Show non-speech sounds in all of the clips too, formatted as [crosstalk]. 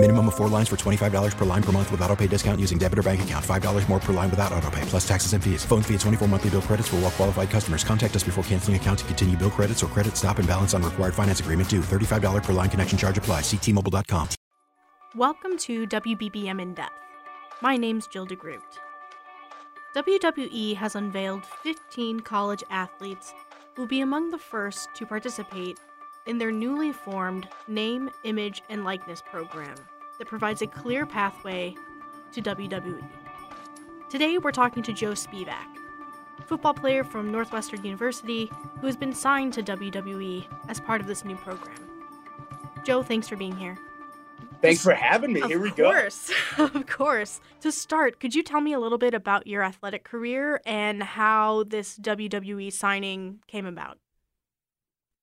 Minimum of four lines for $25 per line per month with auto pay discount using debit or bank account. $5 more per line without auto pay, plus taxes and fees. Phone fee at 24 monthly bill credits for all well qualified customers. Contact us before canceling account to continue bill credits or credit stop and balance on required finance agreement due. $35 per line connection charge apply. Ctmobile.com. Welcome to WBBM In Depth. My name's Jill DeGroot. WWE has unveiled 15 college athletes who will be among the first to participate in their newly formed Name, Image, and Likeness program that provides a clear pathway to WWE. Today, we're talking to Joe Spivak, football player from Northwestern University who has been signed to WWE as part of this new program. Joe, thanks for being here. Thanks for having me. Of Here we go. Of course. [laughs] of course. To start, could you tell me a little bit about your athletic career and how this WWE signing came about?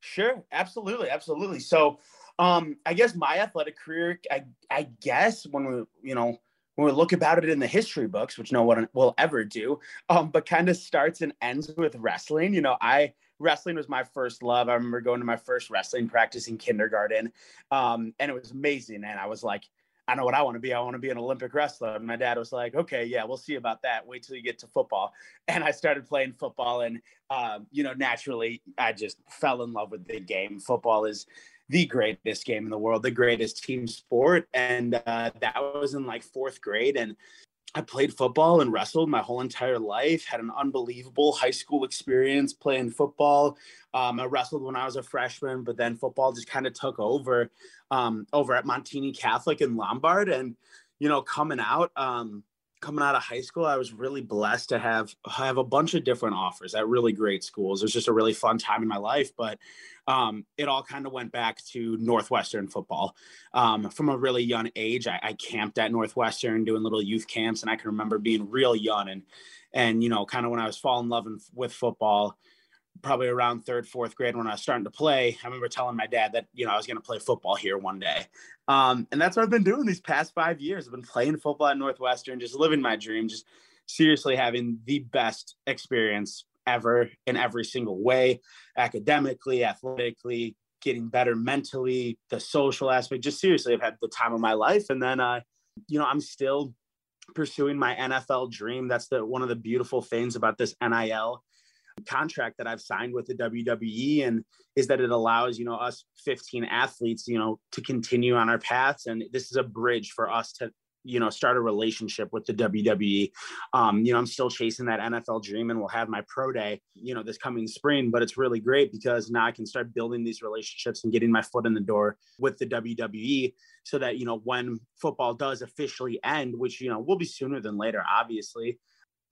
Sure, absolutely, absolutely. So, um, I guess my athletic career, I, I guess when we, you know, when we look about it in the history books, which no one will ever do, um, but kind of starts and ends with wrestling. You know, I wrestling was my first love. I remember going to my first wrestling practice in kindergarten, um, and it was amazing. And I was like, I know what I want to be. I want to be an Olympic wrestler. And my dad was like, okay, yeah, we'll see about that. Wait till you get to football. [laughs] And I started playing football. And, um, you know, naturally, I just fell in love with the game. Football is the greatest game in the world, the greatest team sport. And uh, that was in like fourth grade. And I played football and wrestled my whole entire life. Had an unbelievable high school experience playing football. Um, I wrestled when I was a freshman, but then football just kind of took over um, over at Montini Catholic in Lombard. And you know, coming out, um, coming out of high school, I was really blessed to have have a bunch of different offers at really great schools. It was just a really fun time in my life, but um, it all kind of went back to Northwestern football. Um, from a really young age, I, I, camped at Northwestern doing little youth camps, and I can remember being real young and and you know, kind of when I was falling in love with football probably around third, fourth grade when I was starting to play, I remember telling my dad that, you know, I was going to play football here one day. Um, and that's what I've been doing these past five years. I've been playing football at Northwestern, just living my dream, just seriously having the best experience ever in every single way, academically, athletically, getting better mentally, the social aspect, just seriously, I've had the time of my life. And then, uh, you know, I'm still pursuing my NFL dream. That's the, one of the beautiful things about this NIL contract that I've signed with the WWE and is that it allows, you know, us 15 athletes, you know, to continue on our paths. And this is a bridge for us to, you know, start a relationship with the WWE. Um, you know, I'm still chasing that NFL dream and we'll have my pro day, you know, this coming spring, but it's really great because now I can start building these relationships and getting my foot in the door with the WWE so that, you know, when football does officially end, which, you know, will be sooner than later, obviously,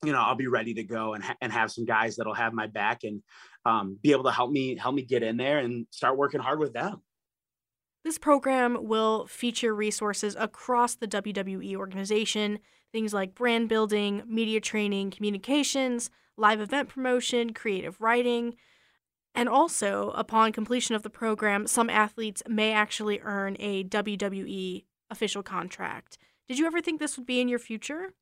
you know i'll be ready to go and, ha- and have some guys that'll have my back and um, be able to help me help me get in there and start working hard with them. This program will feature resources across the wwe organization things like brand building media training communications live event promotion creative writing and also upon completion of the program some athletes may actually earn a wwe official contract. Did you ever think this would be in your future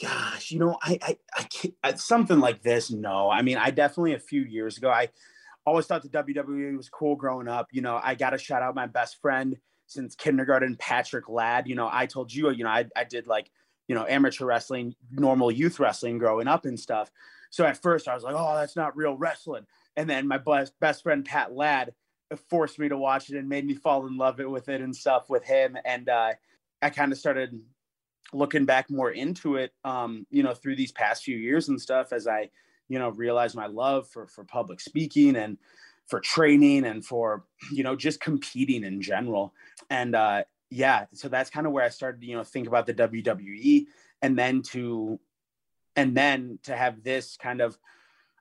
gosh, you know, I, I, I can't, something like this. No, I mean, I definitely a few years ago, I always thought the WWE was cool growing up. You know, I got to shout out my best friend since kindergarten, Patrick Ladd. You know, I told you, you know, I, I did like, you know, amateur wrestling, normal youth wrestling growing up and stuff. So at first I was like, oh, that's not real wrestling. And then my best, best friend, Pat Ladd, forced me to watch it and made me fall in love with it and stuff with him. And uh, I kind of started looking back more into it, um, you know, through these past few years and stuff, as I, you know, realized my love for for public speaking and for training and for you know just competing in general. And uh, yeah, so that's kind of where I started, you know, think about the WWE, and then to, and then to have this kind of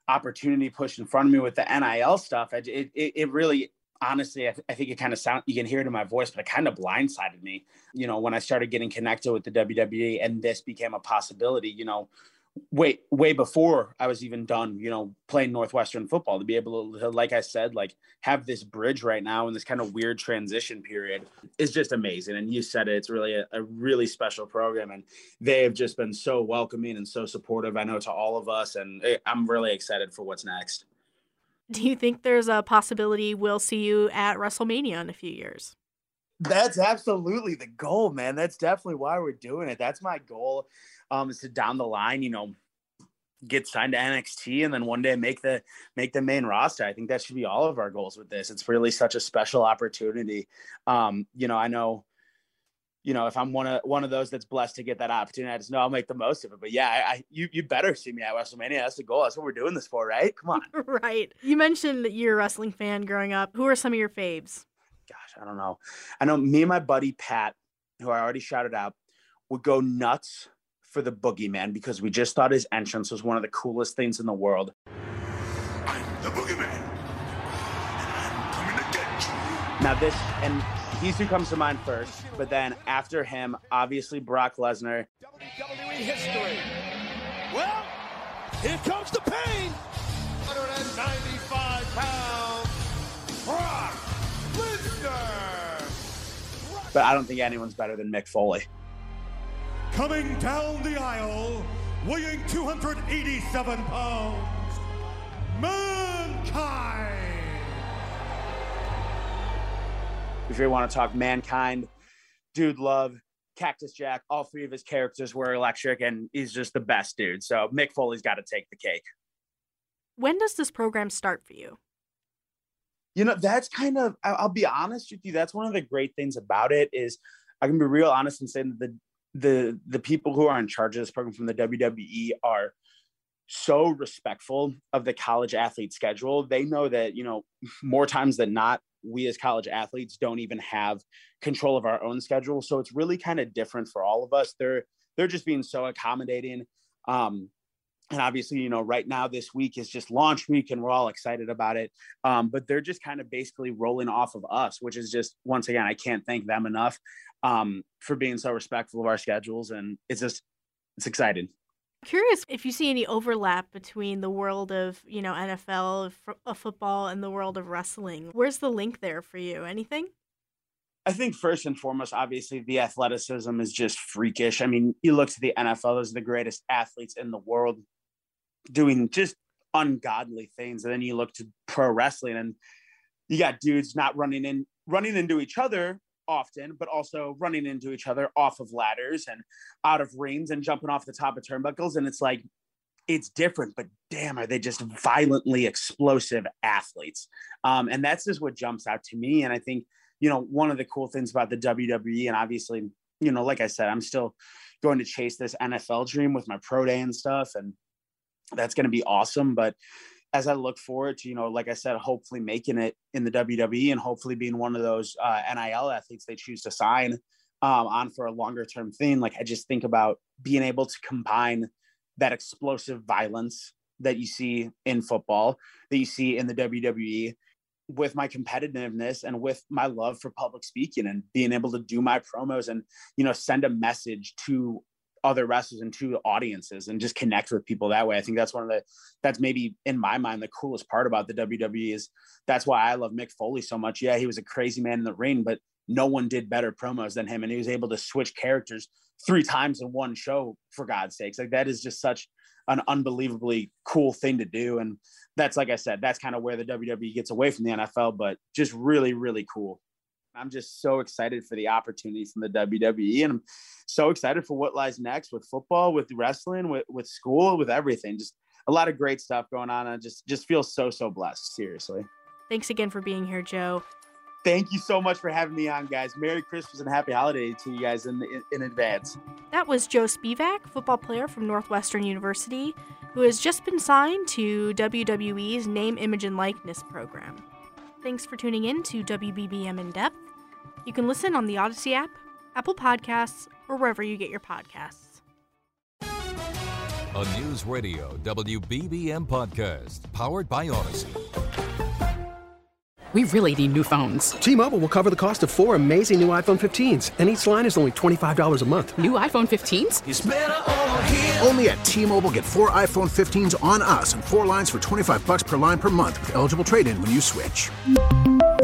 opportunity pushed in front of me with the NIL stuff, it it, it really honestly, I, th- I, think it kind of sound you can hear it in my voice, but it kind of blindsided me. You know, when I started getting connected with the WWE and this became a possibility. You know, way way before I was even done, you know, playing Northwestern football to be able to, like I said, like have this bridge right now in this kind of weird transition period is just amazing. And you said it, it's really a, a really special program, and they have just been so welcoming and so supportive. I know to all of us, and eh, I'm really excited for what's next. Do you think there's a possibility we'll see you at WrestleMania in a few years? That's absolutely the goal, man. That's definitely why we're doing it. That's my goal. Um, is to down the line, you know, get signed to NXT and then one day make the make the main roster. I think that should be all of our goals with this. It's really such a special opportunity. Um, you know, I know, you know, if I'm one of one of those that's blessed to get that opportunity, I just know I'll make the most of it. But yeah, I, I you you better see me at WrestleMania. That's the goal. That's what we're doing this for, right? Come on. [laughs] right. You mentioned that you're a wrestling fan growing up. Who are some of your faves? gosh, I don't know. I know me and my buddy Pat, who I already shouted out, would go nuts for the boogeyman because we just thought his entrance was one of the coolest things in the world. I'm the boogeyman. Now this and he's who comes to mind first, but then after him, obviously Brock Lesnar. WWE history. Well, here comes the pain. 195 pounds. Brock Lesnar. but I don't think anyone's better than Mick Foley. Coming down the aisle, weighing 287 pounds, Mankind. If you want to talk Mankind, Dude Love, Cactus Jack, all three of his characters were electric, and he's just the best dude. So Mick Foley's got to take the cake. When does this program start for you? you know that's kind of i'll be honest with you that's one of the great things about it is i can be real honest and say that the the the people who are in charge of this program from the wwe are so respectful of the college athlete schedule they know that you know more times than not we as college athletes don't even have control of our own schedule. So it's really kind of different for all of us. They're they're just being so accommodating. Um and obviously you know right now this week is just launch week and we're all excited about it. Um, but they're just kind of basically rolling off of us which is just once again i can't thank them enough um, for being so respectful of our schedules. And it's just it's exciting curious if you see any overlap between the world of you know nfl of football and the world of wrestling where's the link there for you anything I think first and foremost, obviously, the athleticism is just freakish. I mean, you look to the NFL; those are the greatest athletes in the world doing just ungodly things. And then you look to pro wrestling and you got dudes not running in running into each other often, but also running into each other off of ladders and out of rings and jumping off the top of turnbuckles. And it's like it's different, but damn, are they just violently explosive athletes? Um, and that's just what jumps out to me. And I think, you know, one of the cool things about the WWE, and obviously, you know, like I said, I'm still going to chase this NFL dream with my pro day and stuff. And that's going to be awesome. But as I look forward to, you know, like I said, hopefully making it in the WWE and hopefully being one of those uh, NIL athletes they choose to sign um, on for a longer term thing, like I just think about being able to combine that explosive violence that you see in football, that you see in the WWE, with my competitiveness and with my love for public speaking and being able to do my promos and you know send a message to other wrestlers and to audiences and just connect with people that way. I think that's one of the that's maybe in my mind the coolest part about the WWE is that's why I love Mick Foley so much. Yeah, he was a crazy man in the ring, but no one did better promos than him and he was able to switch characters three times in one show for God's sakes. Like that is just such an unbelievably cool thing to do and that's like I said, that's kind of where the WWE gets away from the NFL, but just really really cool. I'm just so excited for the opportunities from the WWE, and I'm so excited for what lies next with football, with wrestling, with with school, with everything. Just a lot of great stuff going on. I just just feel so so blessed. Seriously. Thanks again for being here, Joe. Thank you so much for having me on, guys. Merry Christmas and Happy Holiday to you guys in, in, in advance. That was Joe Spivak, football player from Northwestern University, who has just been signed to WWE's Name, Image, and Likeness program. Thanks for tuning in to WBBM In Depth. You can listen on the Audacy app, Apple Podcasts, or wherever you get your podcasts. A News Radio WBBM podcast powered by Audacy. We really need new phones. T-Mobile will cover the cost of four amazing new iPhone 15s, and each line is only $25 a month. New iPhone 15s? Only at T-Mobile get four iPhone 15s on us and four lines for 25 bucks per line per month with eligible trade-in when you switch.